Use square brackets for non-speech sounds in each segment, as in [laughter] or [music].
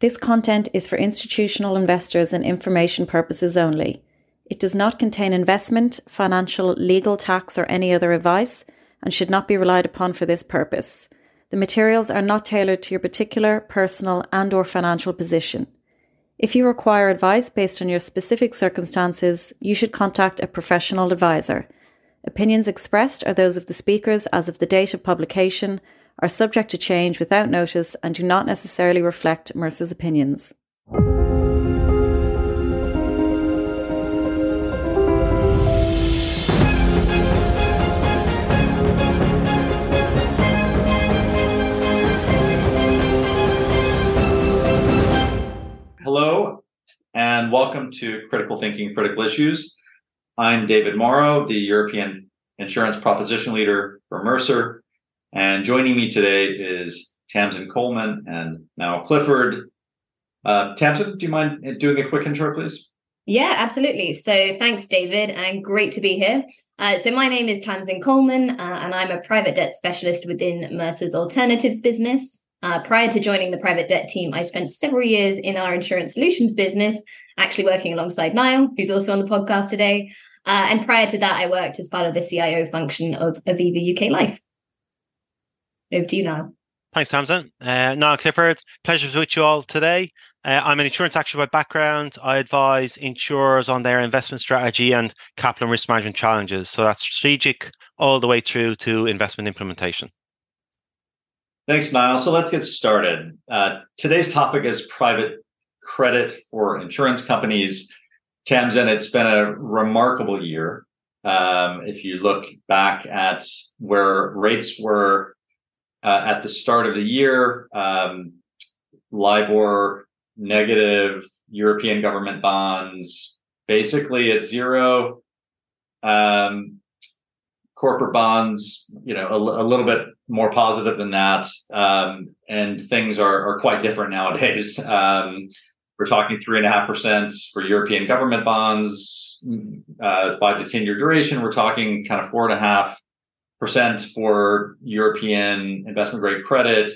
This content is for institutional investors and information purposes only. It does not contain investment, financial, legal, tax, or any other advice and should not be relied upon for this purpose. The materials are not tailored to your particular personal and or financial position. If you require advice based on your specific circumstances, you should contact a professional advisor. Opinions expressed are those of the speakers as of the date of publication, are subject to change without notice, and do not necessarily reflect Mercer's opinions. Hello, and welcome to Critical Thinking Critical Issues. I'm David Morrow, the European Insurance Proposition Leader for Mercer. And joining me today is Tamsin Coleman and Niall Clifford. Uh, Tamsin, do you mind doing a quick intro, please? Yeah, absolutely. So thanks, David, and great to be here. Uh, so my name is Tamsin Coleman, uh, and I'm a private debt specialist within Mercer's Alternatives business. Uh, prior to joining the private debt team, I spent several years in our insurance solutions business, actually working alongside Niall, who's also on the podcast today. Uh, and prior to that, I worked as part of the CIO function of Aviva UK Life. Over to you now. Thanks, Tamsin. Uh, Niall Clifford, pleasure to meet you all today. Uh, I'm an insurance actuary by background. I advise insurers on their investment strategy and capital and risk management challenges. So that's strategic all the way through to investment implementation. Thanks, Niall. So let's get started. Uh, today's topic is private credit for insurance companies. Tamsin, it's been a remarkable year. Um, if you look back at where rates were uh, at the start of the year, um, LIBOR negative, European government bonds basically at zero. Um, corporate bonds, you know, a, a, little bit more positive than that. Um, and things are, are quite different nowadays. [laughs] Um, we're talking three and a half percent for European government bonds, uh, five to 10 year duration. We're talking kind of four and a half percent for European investment grade credit.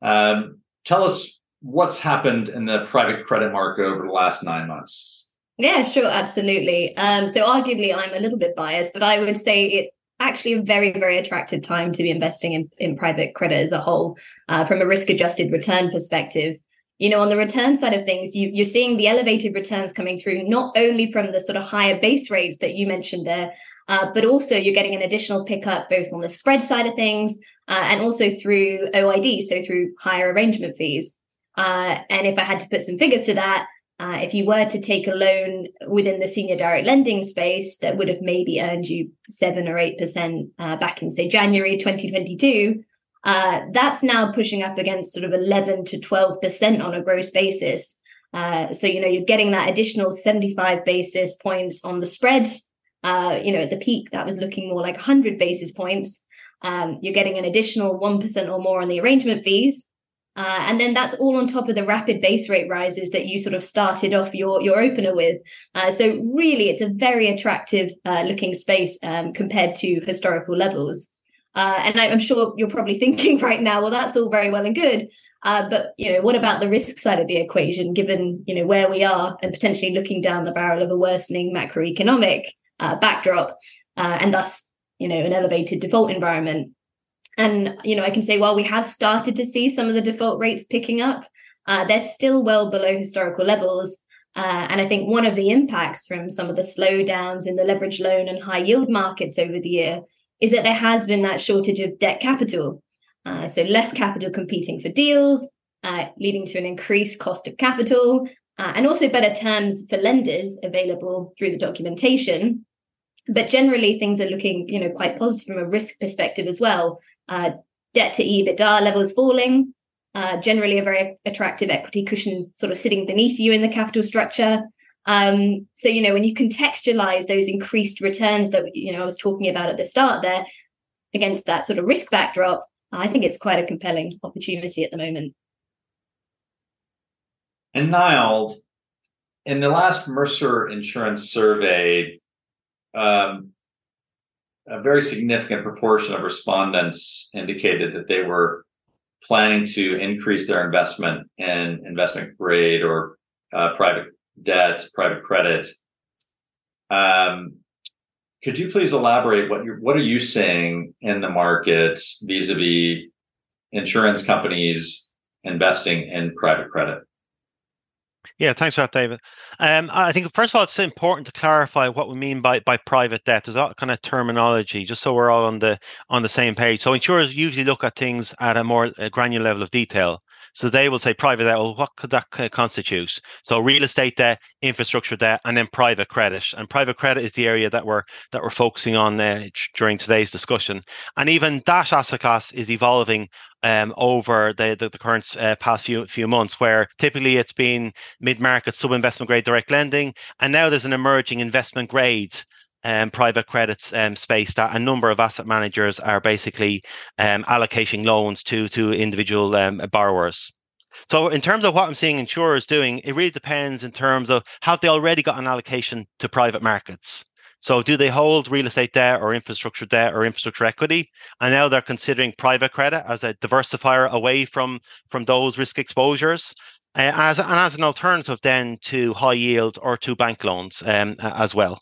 Um, tell us what's happened in the private credit market over the last nine months. Yeah, sure, absolutely. Um, so arguably, I'm a little bit biased, but I would say it's actually a very, very attractive time to be investing in, in private credit as a whole uh, from a risk adjusted return perspective. You know, on the return side of things, you, you're seeing the elevated returns coming through not only from the sort of higher base rates that you mentioned there, uh, but also you're getting an additional pickup both on the spread side of things uh, and also through OID, so through higher arrangement fees. Uh, and if I had to put some figures to that, uh, if you were to take a loan within the senior direct lending space that would have maybe earned you seven or eight percent uh, back in say January 2022, uh, that's now pushing up against sort of 11 to 12 percent on a gross basis. So you know you're getting that additional 75 basis points on the spread. Uh, you know at the peak that was looking more like 100 basis points. Um, you're getting an additional one percent or more on the arrangement fees. Uh, and then that's all on top of the rapid base rate rises that you sort of started off your, your opener with. Uh, so really, it's a very attractive uh, looking space um, compared to historical levels. Uh, and I, am sure you're probably [laughs] thinking right now, well, that's all very well and good. Uh, but you know, what about the risk side of the equation? Given you know where we are and potentially looking down the barrel of a worsening macroeconomic uh, backdrop, and thus you know an elevated default environment, and, you know, I can say, while we have started to see some of the default rates picking up, uh, they're still well below historical levels. Uh, and I think one of the impacts from some of the slowdowns in the leverage loan and high yield markets over the year is that there has been that shortage of debt capital. Uh, so less capital competing for deals, uh, leading to an increased cost of capital, uh, and also better terms for lenders available through the documentation. But generally, things are looking, you know, quite positive from a risk perspective as well uh, debt to EBITDA levels falling, uh, generally a very attractive equity cushion sort of sitting beneath you in the capital structure. Um, so, you know, when you contextualize those increased returns that, you know, I was talking about at the start there against that sort of risk backdrop, I think it's quite a compelling opportunity at the moment. And Niall, in the last Mercer Insurance survey, um, a very significant proportion of respondents indicated that they were planning to increase their investment in investment grade or uh, private debt, private credit. Um, could you please elaborate what you what are you seeing in the market vis-a-vis insurance companies investing in private credit? Yeah, thanks for that, David. Um, I think first of all, it's important to clarify what we mean by by private debt. There's a lot kind of terminology, just so we're all on the on the same page. So insurers usually look at things at a more granular level of detail. So they will say private debt. Well, what could that constitute? So real estate debt, infrastructure debt, and then private credit. And private credit is the area that we're that we're focusing on uh, during today's discussion. And even that asset class is evolving um, over the, the, the current uh, past few few months, where typically it's been mid market sub investment grade direct lending, and now there's an emerging investment grade um, private credits um, space that a number of asset managers are basically um, allocating loans to to individual um, borrowers. So in terms of what I'm seeing insurers doing, it really depends in terms of have they already got an allocation to private markets. So do they hold real estate debt or infrastructure debt or infrastructure equity? And now they're considering private credit as a diversifier away from from those risk exposures. Uh, as and as an alternative then to high yield or to bank loans um, as well.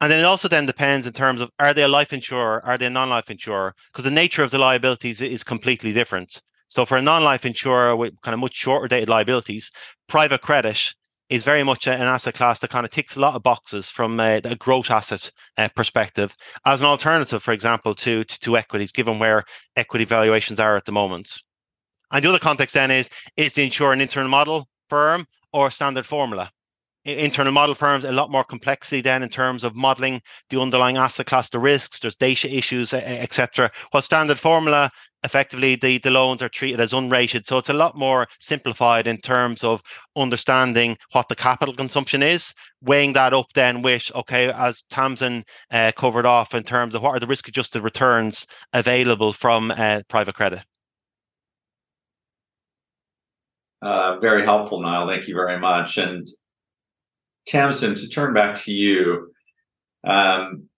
And then it also then depends in terms of are they a life insurer, are they a non-life insurer? Because the nature of the liabilities is completely different. So for a non-life insurer with kind of much shorter dated liabilities, private credit is very much an asset class that kind of ticks a lot of boxes from a, a growth asset uh, perspective as an alternative, for example, to, to, to equities, given where equity valuations are at the moment. And the other context then is is the insurer an internal model firm or standard formula? Internal model firms a lot more complexity then in terms of modeling the underlying asset class the risks there's data issues etc while standard formula effectively the, the loans are treated as unrated so it's a lot more simplified in terms of understanding what the capital consumption is weighing that up then with okay as tamsin uh, covered off in terms of what are the risk adjusted returns available from uh, private credit uh, very helpful, Niall. Thank you very much. And Tamsin, to turn back to you, um,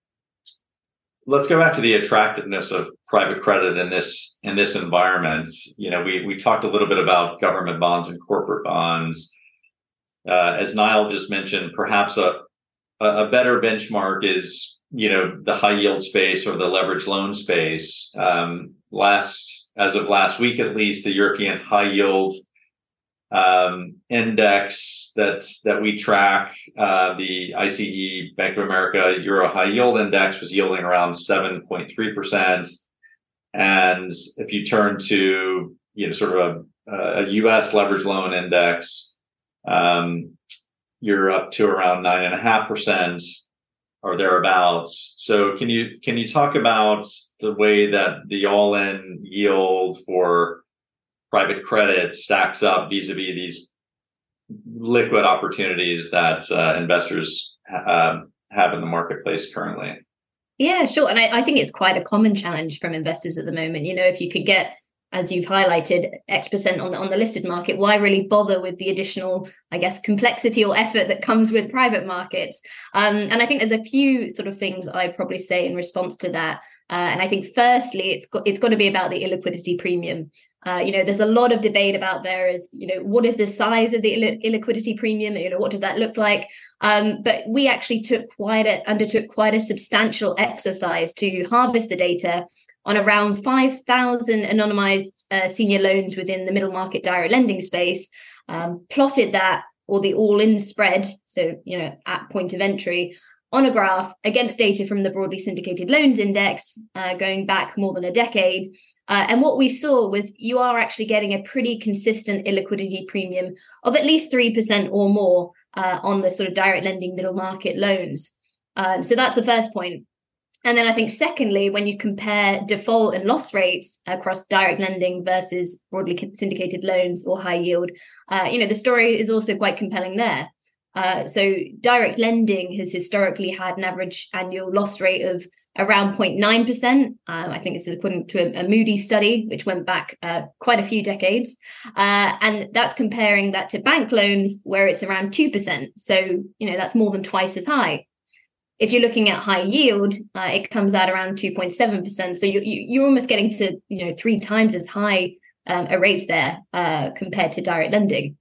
let's go back to the attractiveness of private credit in this in this environment. You know, we we talked a little bit about government bonds and corporate bonds. Uh, as Niall just mentioned, perhaps a a better benchmark is you know the high yield space or the leverage loan space. Um, last as of last week, at least, the European high yield um, index that that we track, uh, the ICE Bank of America Euro High Yield Index was yielding around 7.3 percent, and if you turn to you know sort of a, a U.S. leverage loan index, um, you're up to around nine and a half percent or thereabouts. So can you can you talk about the way that the all-in yield for private credit stacks up vis-a-vis these liquid opportunities that uh, investors uh, have in the marketplace currently? Yeah, sure. And I, I, think it's quite a common challenge from investors at the moment. You know, if you could get, as you've highlighted, X percent on the, on the listed market, why really bother with the additional, I guess, complexity or effort that comes with private markets? Um, and I think there's a few sort of things I'd probably say in response to that. Uh, and I think firstly, it's got it's got to be about the illiquidity premium. Uh, you know, there's a lot of debate about there is, you know, what is the size of the Ill- illiquidity premium? You know, what does that look like? Um, but we actually took quite a undertook quite a substantial exercise to harvest the data on around 5,000 anonymized uh, senior loans within the middle market direct lending space. Um, plotted that or the all-in spread, so you know, at point of entry on a graph against data from the broadly syndicated loans index uh, going back more than a decade. Uh, and what we saw was you are actually getting a pretty consistent illiquidity premium of at least 3% or more uh, on the sort of direct lending middle market loans. Um, so that's the first point. And then I think, secondly, when you compare default and loss rates across direct lending versus broadly syndicated loans or high yield, uh, you know, the story is also quite compelling there. Uh, so direct lending has historically had an average annual loss rate of around 0.9%. Um, I think this is according to a, a Moody study, which went back uh, quite a few decades. Uh, and that's comparing that to bank loans, where it's around 2%. So, you know, that's more than twice as high. If you're looking at high yield, uh, it comes out around 2.7%. So you, you, you're almost getting to, you know, three times as high um, a rates there uh, compared to direct lending.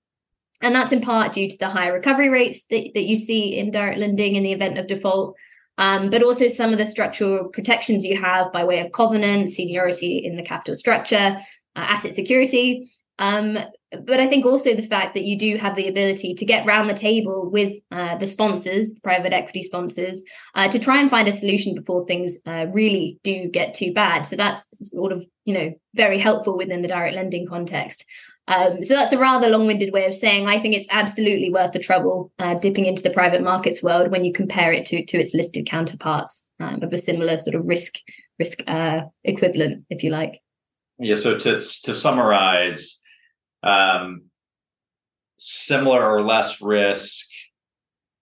And that's in part due to the higher recovery rates that, that you see in direct lending in the event of default, um, but also some of the structural protections you have by way of covenant, seniority in the capital structure, uh, asset security. Um, but I think also the fact that you do have the ability to get round the table with uh, the sponsors, private equity sponsors, uh, to try and find a solution before things uh, really do get too bad. So that's sort of you know very helpful within the direct lending context. Um, so that's a rather long-winded way of saying I think it's absolutely worth the trouble uh, dipping into the private markets world when you compare it to to its listed counterparts um, of a similar sort of risk risk uh, equivalent, if you like. Yeah. So to to summarize, um, similar or less risk,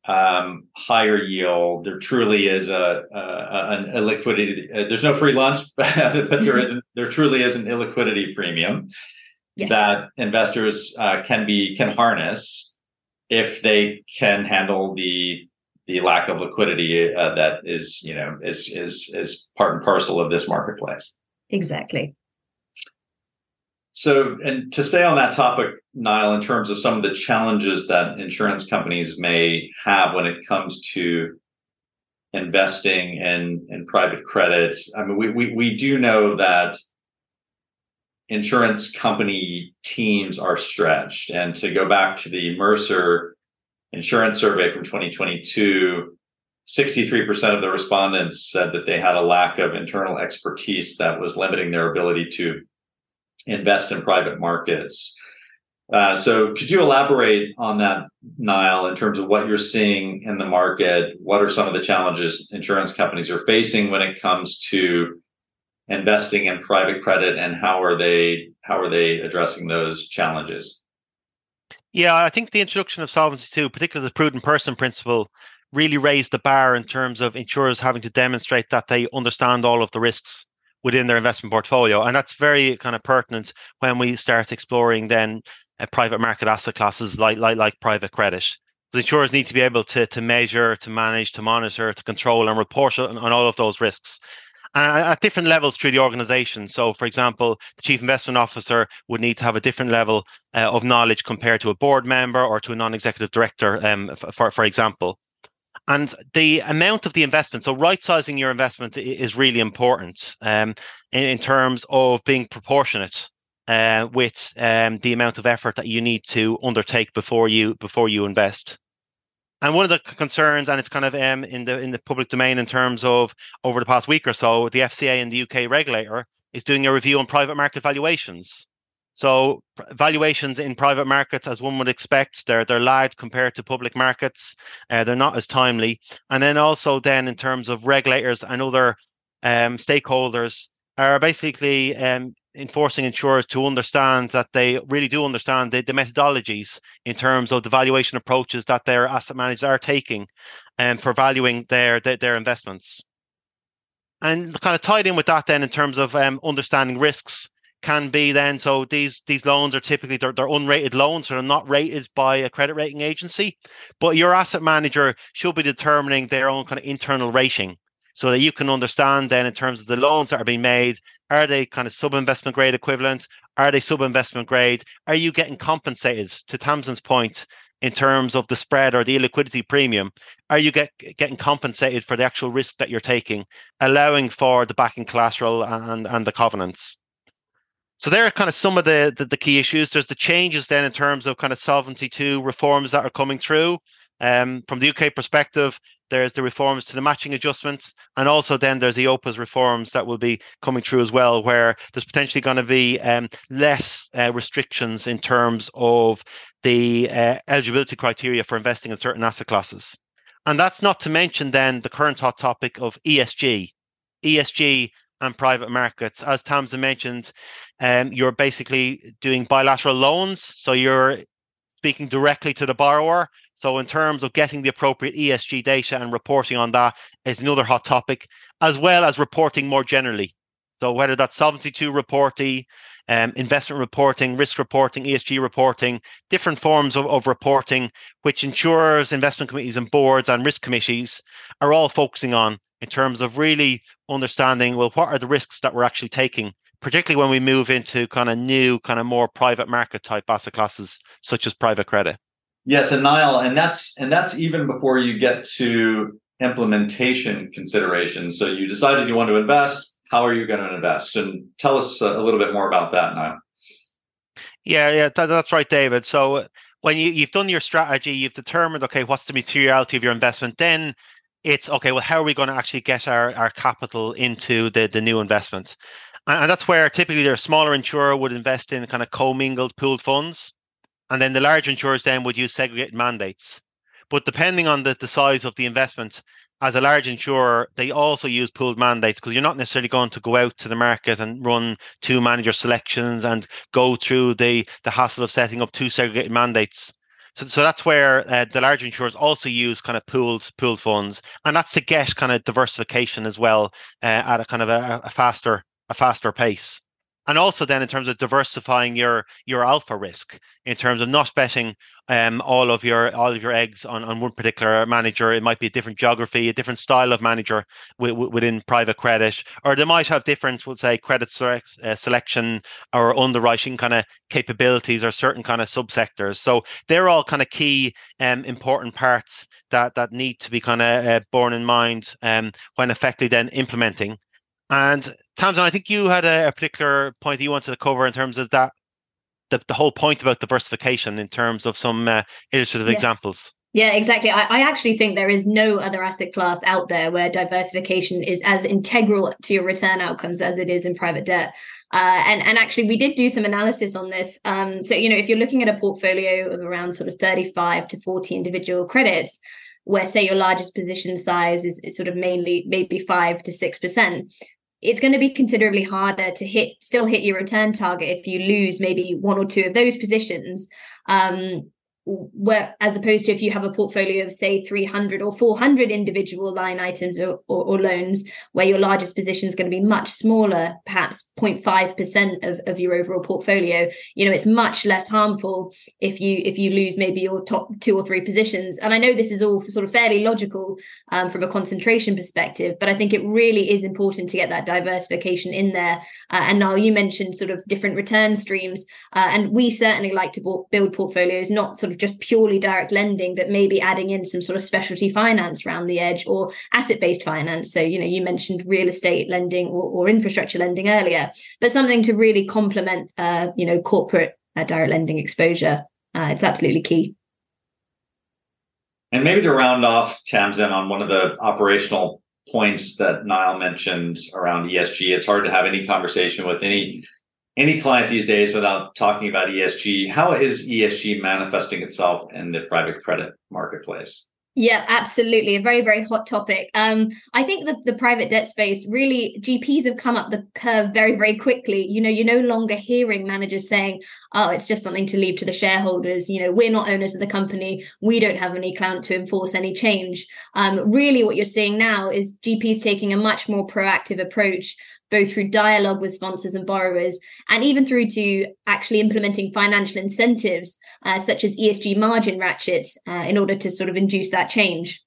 um, higher yield. There truly is a, a, an illiquidity. Uh, there's no free lunch, [laughs] but there [laughs] there truly is an illiquidity premium yes. that investors uh, can be can harness if they can handle the the lack of liquidity uh, that is you know is is is part and parcel of this marketplace. Exactly. So, and to stay on that topic, Niall, in terms of some of the challenges that insurance companies may have when it comes to investing in in private credit, I mean, we we we do know that insurance company teams are stretched. And to go back to the Mercer insurance survey from 2022, 63% of the respondents said that they had a lack of internal expertise that was limiting their ability to invest in private markets. Uh, so, could you elaborate on that, Niall, in terms of what you're seeing in the market? What are some of the challenges insurance companies are facing when it comes to investing in private credit and how are they how are they addressing those challenges? Yeah i think the introduction of solvency 2 particularly the prudent person principle really raised the bar in terms of insurers having to demonstrate that they understand all of the risks within their investment portfolio. And that's very kind of pertinent when we start exploring then uh, private market asset classes like like like private credit. The insurers need to be able to to measure, to manage, to monitor, to control, and report on, on all of those risks at different levels through the organization. So, for example, the chief investment officer would need to have a different level uh, of knowledge compared to a board member or to a non-executive director, um, for for example. And the amount of the investment, so right sizing your investment is really important um, in, in terms of being proportionate uh, with um, the amount of effort that you need to undertake before you before you invest. And one of the concerns, and it's kind of um, in the in the public domain in terms of over the past week or so, the FCA and the UK regulator is doing a review on private market valuations. So valuations in private markets, as one would expect, they're they're lagged compared to public markets. Uh, they're not as timely. And then also then in terms of regulators and other um, stakeholders are basically um, enforcing insurers to understand that they really do understand the, the methodologies in terms of the valuation approaches that their asset managers are taking and um, for valuing their, their, their investments. And kind of tied in with that, then in terms of um, understanding risks, can be then so these these loans are typically they're, they're unrated loans so they're not rated by a credit rating agency but your asset manager should be determining their own kind of internal rating so that you can understand then in terms of the loans that are being made are they kind of sub investment grade equivalent? Are they sub investment grade? Are you getting compensated to Tamsin's point in terms of the spread or the illiquidity premium? Are you get, getting compensated for the actual risk that you're taking, allowing for the backing collateral and, and the covenants? So there are kind of some of the, the, the key issues. There's the changes then in terms of kind of Solvency two reforms that are coming through. Um, from the UK perspective, there's the reforms to the matching adjustments, and also then there's the OPAS reforms that will be coming through as well, where there's potentially going to be um, less uh, restrictions in terms of the uh, eligibility criteria for investing in certain asset classes. And that's not to mention then the current hot topic of ESG. ESG and private markets. As Tamsin mentioned, um, you're basically doing bilateral loans. So you're speaking directly to the borrower so, in terms of getting the appropriate ESG data and reporting on that is another hot topic, as well as reporting more generally. So, whether that's Solvency II reporting, um, investment reporting, risk reporting, ESG reporting, different forms of, of reporting, which insurers, investment committees, and boards and risk committees are all focusing on in terms of really understanding well, what are the risks that we're actually taking particularly when we move into kind of new, kind of more private market type asset classes, such as private credit. Yes, and Niall, and that's and that's even before you get to implementation considerations. So you decided you want to invest. How are you going to invest? And tell us uh, a little bit more about that, Niall. Yeah, yeah, that, that's right, David. So uh, when you, you've done your strategy, you've determined, okay, what's the materiality of your investment, then it's okay, well, how are we going to actually get our, our capital into the, the new investments? And, that's where typically their smaller insurer would invest in kind of commingled pooled funds. And then the large insurers then would use segregated mandates. But depending on the, the size of the investment, as a large insurer, they also use pooled mandates because you're not necessarily going to go out to the market and run two manager selections and go through the the hassle of setting up two segregated mandates. So, so that's where uh, the large insurers also use kind of pooled pooled funds, and that's to get kind of diversification as well uh, at a kind of a, a faster a faster pace and also then in terms of diversifying your your alpha risk in terms of not betting um, all of your all of your eggs on, on one particular manager. It might be a different geography a different style of manager w- w- within private credit or they might have different we'll say credit uh, selection or underwriting kind of capabilities or certain kind of subsectors. So they're all kind of key um, important parts that that need to be kind of uh, borne in mind um, when effectively then implementing and Tamsin, I think you had a, a, particular point that you wanted to cover in terms of that, the, the whole point about diversification in terms of some uh, illustrative yes. examples. Yeah, exactly. I, I, actually think there is no other asset class out there where diversification is as integral to your return outcomes as it is in private debt. Uh, and and actually, we did do some analysis on this. Um, so you know, if you're looking at a portfolio of around sort of 35 to 40 individual credits, where say your largest position size is, is sort of mainly maybe five to six percent, it's going to be considerably harder to hit still hit your return target if you lose maybe one or two of those positions. Um, where as opposed to if you have a portfolio of say 300 or 400 individual line items or, or, or loans where your largest position is going to be much smaller perhaps 0.5% of, of your overall portfolio you know it's much less harmful if you if you lose maybe your top two or three positions. And i know this is all sort of fairly logical um, from a concentration perspective but i think it really is important to get that diversification in there. Uh, and now you mentioned sort of different return streams uh, and we certainly like to build portfolios not sort of of just purely direct lending, but maybe adding in some sort of specialty finance around the edge or asset based finance. So, you know, you mentioned real estate lending or, or infrastructure lending earlier, but something to really complement, uh, you know, corporate uh, direct lending exposure. Uh, it's absolutely key. And maybe to round off, Tamsin, on one of the operational points that Niall mentioned around ESG, it's hard to have any conversation with any any client these days without talking about ESG. How is ESG manifesting itself in the private credit marketplace? Yeah, absolutely. A very, very hot topic. Um, I think the, the private debt space really, GPs have come up the curve very, very quickly. You know, you're no longer hearing managers saying, oh, it's just something to leave to the shareholders. You know, we're not owners of the company. We don't have any clout to enforce any change. Um, really, what you're seeing now is GPs taking a much more proactive approach both through dialogue with sponsors and borrowers, and even through to actually implementing financial incentives uh, such as ESG margin ratchets uh, in order to sort of induce that change.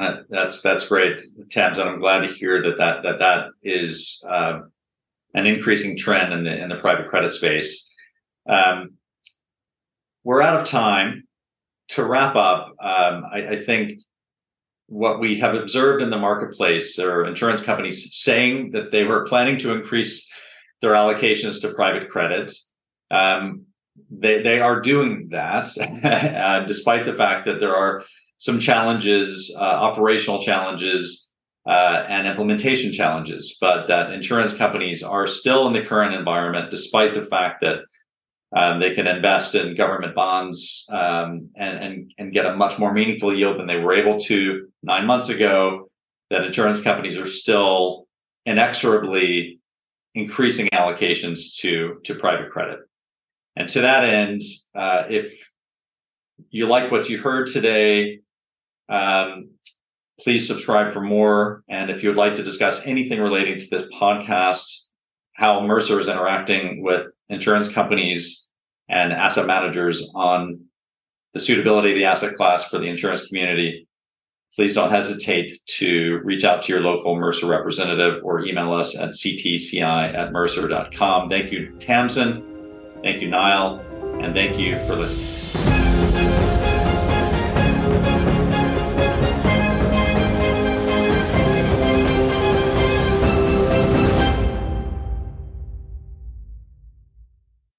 Uh, that's that's great, Tabs, and I'm glad to hear that that that that is uh, an increasing trend in the in the private credit space. Um, we're out of time. To wrap up, um, I, I, think what we have observed in the marketplace are insurance companies saying that they were planning to increase their allocations to private credit. Um, they they are doing that, [laughs] uh, despite the fact that there are some challenges, uh, operational challenges, uh, and implementation challenges. But that insurance companies are still in the current environment, despite the fact that um, they can invest in government bonds um, and, and, and get a much more meaningful yield than they were able to nine months ago. That insurance companies are still inexorably increasing allocations to to private credit. And to that end, uh, if you like what you heard today, um, please subscribe for more. And if you would like to discuss anything relating to this podcast, how Mercer is interacting with insurance companies and asset managers on the suitability of the asset class for the insurance community, please don't hesitate to reach out to your local Mercer representative or email us at ctci at mercer.com. Thank you, Tamsin. Thank you, Niall. And thank you for listening.